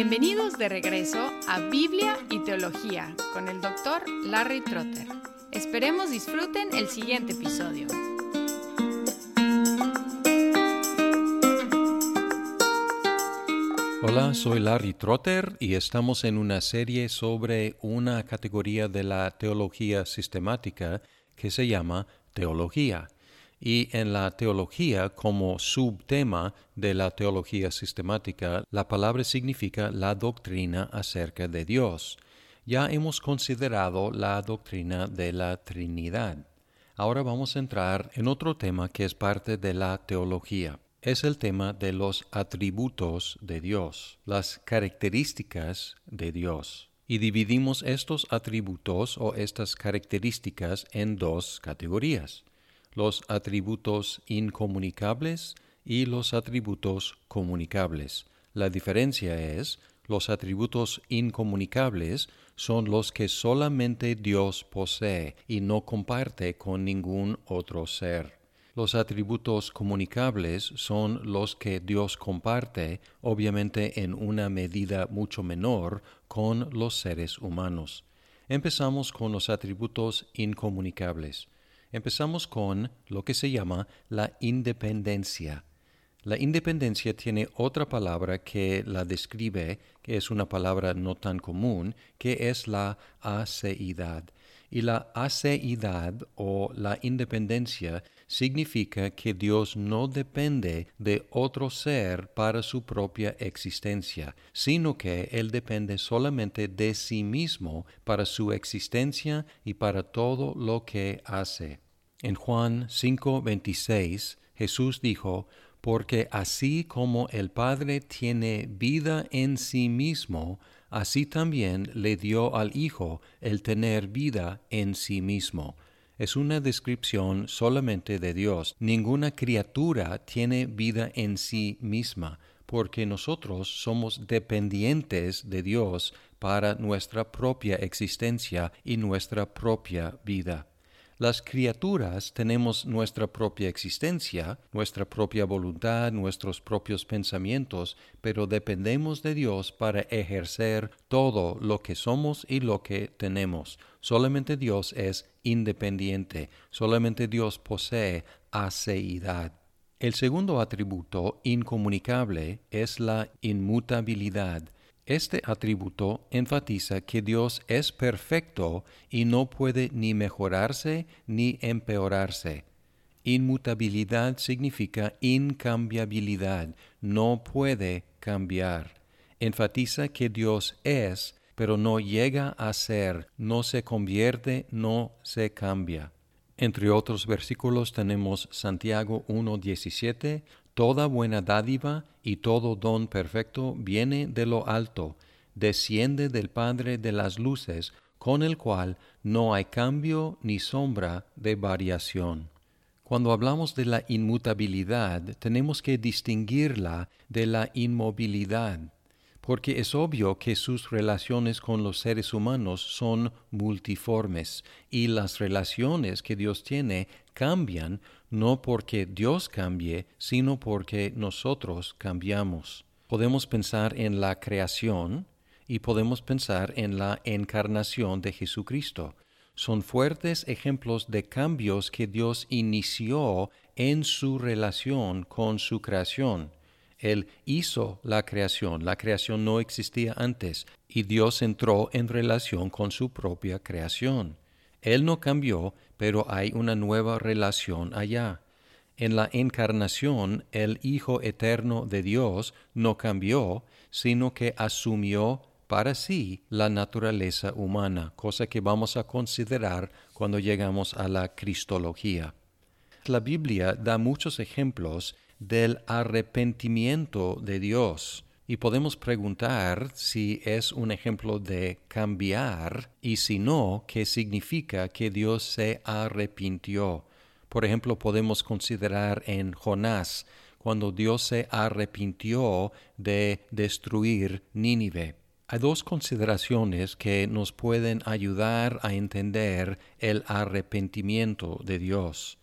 Bienvenidos de regreso a Biblia y Teología con el doctor Larry Trotter. Esperemos disfruten el siguiente episodio. Hola, soy Larry Trotter y estamos en una serie sobre una categoría de la teología sistemática que se llama teología y en la teología como subtema de la teología sistemática, la palabra significa la doctrina acerca de Dios. Ya hemos considerado la doctrina de la Trinidad. Ahora vamos a entrar en otro tema que es parte de la teología. Es el tema de los atributos de Dios, las características de Dios. Y dividimos estos atributos o estas características en dos categorías los atributos incomunicables y los atributos comunicables. La diferencia es, los atributos incomunicables son los que solamente Dios posee y no comparte con ningún otro ser. Los atributos comunicables son los que Dios comparte, obviamente en una medida mucho menor, con los seres humanos. Empezamos con los atributos incomunicables. Empezamos con lo que se llama la independencia. La independencia tiene otra palabra que la describe, que es una palabra no tan común, que es la aceidad. Y la aceidad o la independencia significa que Dios no depende de otro ser para su propia existencia, sino que Él depende solamente de sí mismo para su existencia y para todo lo que hace. En Juan 5:26 Jesús dijo, porque así como el Padre tiene vida en sí mismo, así también le dio al Hijo el tener vida en sí mismo. Es una descripción solamente de Dios. Ninguna criatura tiene vida en sí misma, porque nosotros somos dependientes de Dios para nuestra propia existencia y nuestra propia vida. Las criaturas tenemos nuestra propia existencia, nuestra propia voluntad, nuestros propios pensamientos, pero dependemos de Dios para ejercer todo lo que somos y lo que tenemos. Solamente Dios es independiente, solamente Dios posee aceidad. El segundo atributo incomunicable es la inmutabilidad. Este atributo enfatiza que Dios es perfecto y no puede ni mejorarse ni empeorarse. Inmutabilidad significa incambiabilidad, no puede cambiar. Enfatiza que Dios es, pero no llega a ser, no se convierte, no se cambia. Entre otros versículos tenemos Santiago 1.17, Toda buena dádiva y todo don perfecto viene de lo alto, desciende del Padre de las luces, con el cual no hay cambio ni sombra de variación. Cuando hablamos de la inmutabilidad, tenemos que distinguirla de la inmovilidad, porque es obvio que sus relaciones con los seres humanos son multiformes y las relaciones que Dios tiene cambian no porque Dios cambie, sino porque nosotros cambiamos. Podemos pensar en la creación y podemos pensar en la encarnación de Jesucristo. Son fuertes ejemplos de cambios que Dios inició en su relación con su creación. Él hizo la creación, la creación no existía antes, y Dios entró en relación con su propia creación. Él no cambió, pero hay una nueva relación allá. En la encarnación, el Hijo Eterno de Dios no cambió, sino que asumió para sí la naturaleza humana, cosa que vamos a considerar cuando llegamos a la Cristología. La Biblia da muchos ejemplos del arrepentimiento de Dios y podemos preguntar si es un ejemplo de cambiar y si no, qué significa que Dios se arrepintió. Por ejemplo, podemos considerar en Jonás, cuando Dios se arrepintió de destruir Nínive. Hay dos consideraciones que nos pueden ayudar a entender el arrepentimiento de Dios.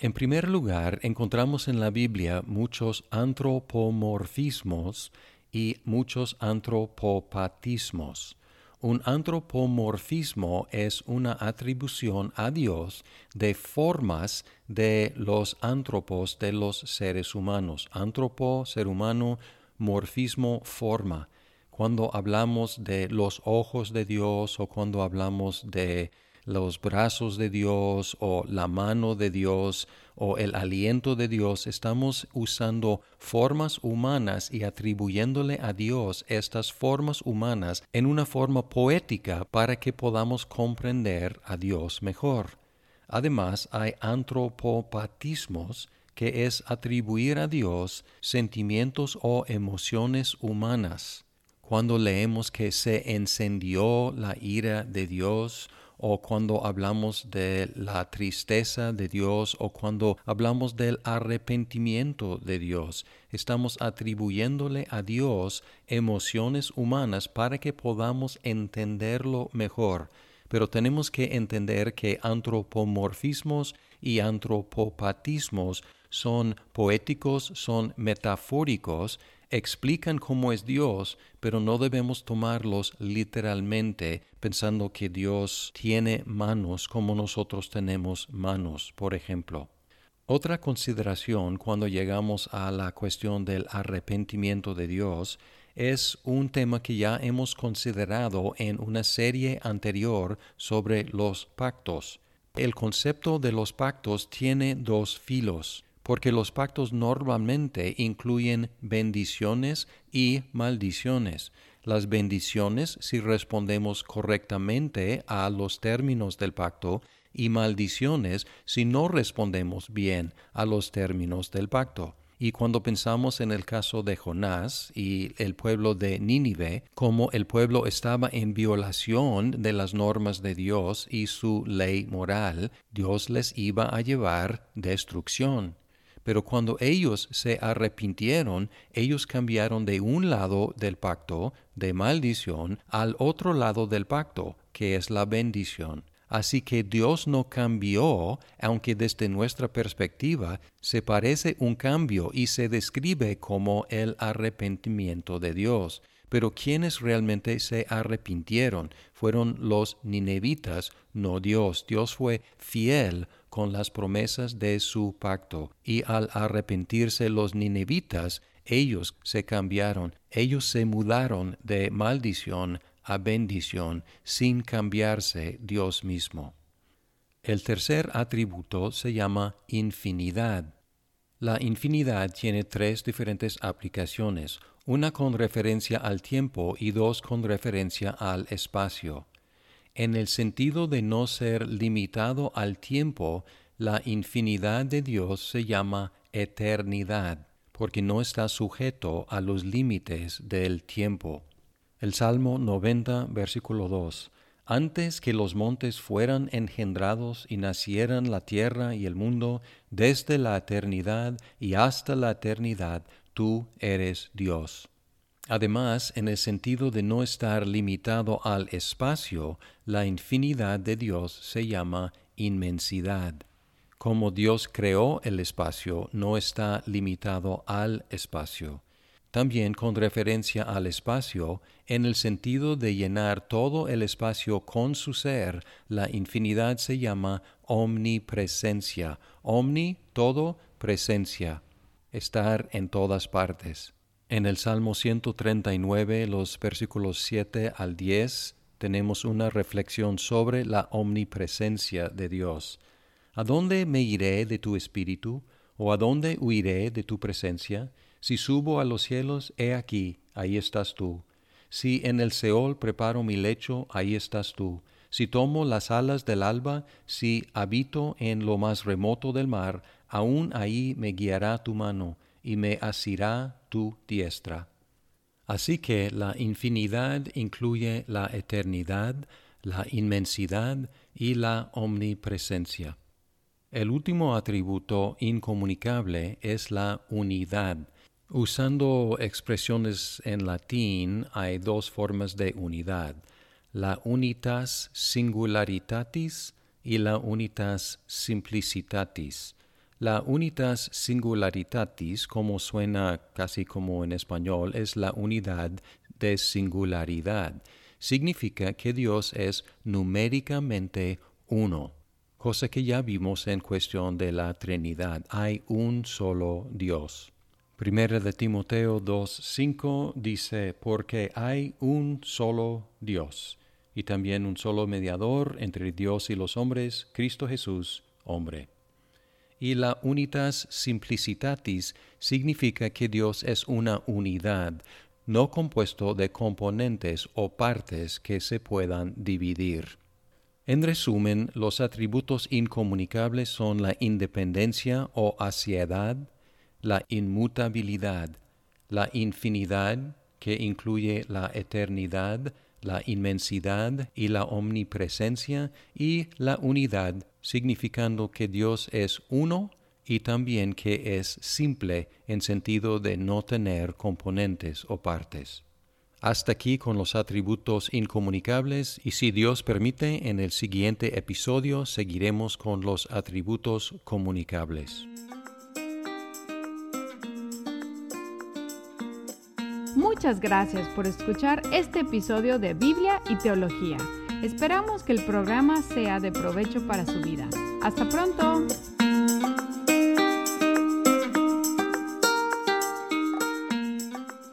En primer lugar, encontramos en la Biblia muchos antropomorfismos y muchos antropopatismos. Un antropomorfismo es una atribución a Dios de formas de los antropos de los seres humanos. Antropo, ser humano, morfismo, forma. Cuando hablamos de los ojos de Dios o cuando hablamos de los brazos de Dios o la mano de Dios o el aliento de Dios, estamos usando formas humanas y atribuyéndole a Dios estas formas humanas en una forma poética para que podamos comprender a Dios mejor. Además, hay antropopatismos que es atribuir a Dios sentimientos o emociones humanas. Cuando leemos que se encendió la ira de Dios o cuando hablamos de la tristeza de Dios o cuando hablamos del arrepentimiento de Dios. Estamos atribuyéndole a Dios emociones humanas para que podamos entenderlo mejor. Pero tenemos que entender que antropomorfismos y antropopatismos son poéticos, son metafóricos explican cómo es Dios, pero no debemos tomarlos literalmente pensando que Dios tiene manos como nosotros tenemos manos, por ejemplo. Otra consideración cuando llegamos a la cuestión del arrepentimiento de Dios es un tema que ya hemos considerado en una serie anterior sobre los pactos. El concepto de los pactos tiene dos filos porque los pactos normalmente incluyen bendiciones y maldiciones. Las bendiciones si respondemos correctamente a los términos del pacto y maldiciones si no respondemos bien a los términos del pacto. Y cuando pensamos en el caso de Jonás y el pueblo de Nínive, como el pueblo estaba en violación de las normas de Dios y su ley moral, Dios les iba a llevar destrucción. Pero cuando ellos se arrepintieron, ellos cambiaron de un lado del pacto de maldición al otro lado del pacto, que es la bendición. Así que Dios no cambió, aunque desde nuestra perspectiva se parece un cambio y se describe como el arrepentimiento de Dios. Pero quienes realmente se arrepintieron fueron los ninevitas, no Dios. Dios fue fiel con las promesas de su pacto, y al arrepentirse los ninevitas, ellos se cambiaron, ellos se mudaron de maldición a bendición sin cambiarse Dios mismo. El tercer atributo se llama infinidad. La infinidad tiene tres diferentes aplicaciones, una con referencia al tiempo y dos con referencia al espacio. En el sentido de no ser limitado al tiempo, la infinidad de Dios se llama eternidad, porque no está sujeto a los límites del tiempo. El Salmo 90, versículo 2. Antes que los montes fueran engendrados y nacieran la tierra y el mundo, desde la eternidad y hasta la eternidad, tú eres Dios. Además, en el sentido de no estar limitado al espacio, la infinidad de Dios se llama inmensidad. Como Dios creó el espacio, no está limitado al espacio. También con referencia al espacio, en el sentido de llenar todo el espacio con su ser, la infinidad se llama omnipresencia. Omni, todo, presencia estar en todas partes. En el Salmo 139, los versículos 7 al 10, tenemos una reflexión sobre la omnipresencia de Dios. ¿A dónde me iré de tu espíritu? ¿O a dónde huiré de tu presencia? Si subo a los cielos, he aquí, ahí estás tú. Si en el Seol preparo mi lecho, ahí estás tú. Si tomo las alas del alba, si habito en lo más remoto del mar, aún ahí me guiará tu mano y me asirá tu diestra. Así que la infinidad incluye la eternidad, la inmensidad y la omnipresencia. El último atributo incomunicable es la unidad. Usando expresiones en latín hay dos formas de unidad, la unitas singularitatis y la unitas simplicitatis. La unitas singularitatis, como suena casi como en español, es la unidad de singularidad. Significa que Dios es numéricamente uno, cosa que ya vimos en cuestión de la Trinidad. Hay un solo Dios. Primera de Timoteo 2.5 dice, porque hay un solo Dios y también un solo mediador entre Dios y los hombres, Cristo Jesús, hombre y la unitas simplicitatis significa que Dios es una unidad, no compuesto de componentes o partes que se puedan dividir. En resumen, los atributos incomunicables son la independencia o aciedad, la inmutabilidad, la infinidad, que incluye la eternidad, la inmensidad y la omnipresencia, y la unidad, significando que Dios es uno y también que es simple en sentido de no tener componentes o partes. Hasta aquí con los atributos incomunicables y si Dios permite, en el siguiente episodio seguiremos con los atributos comunicables. Muchas gracias por escuchar este episodio de Biblia y Teología. Esperamos que el programa sea de provecho para su vida. Hasta pronto.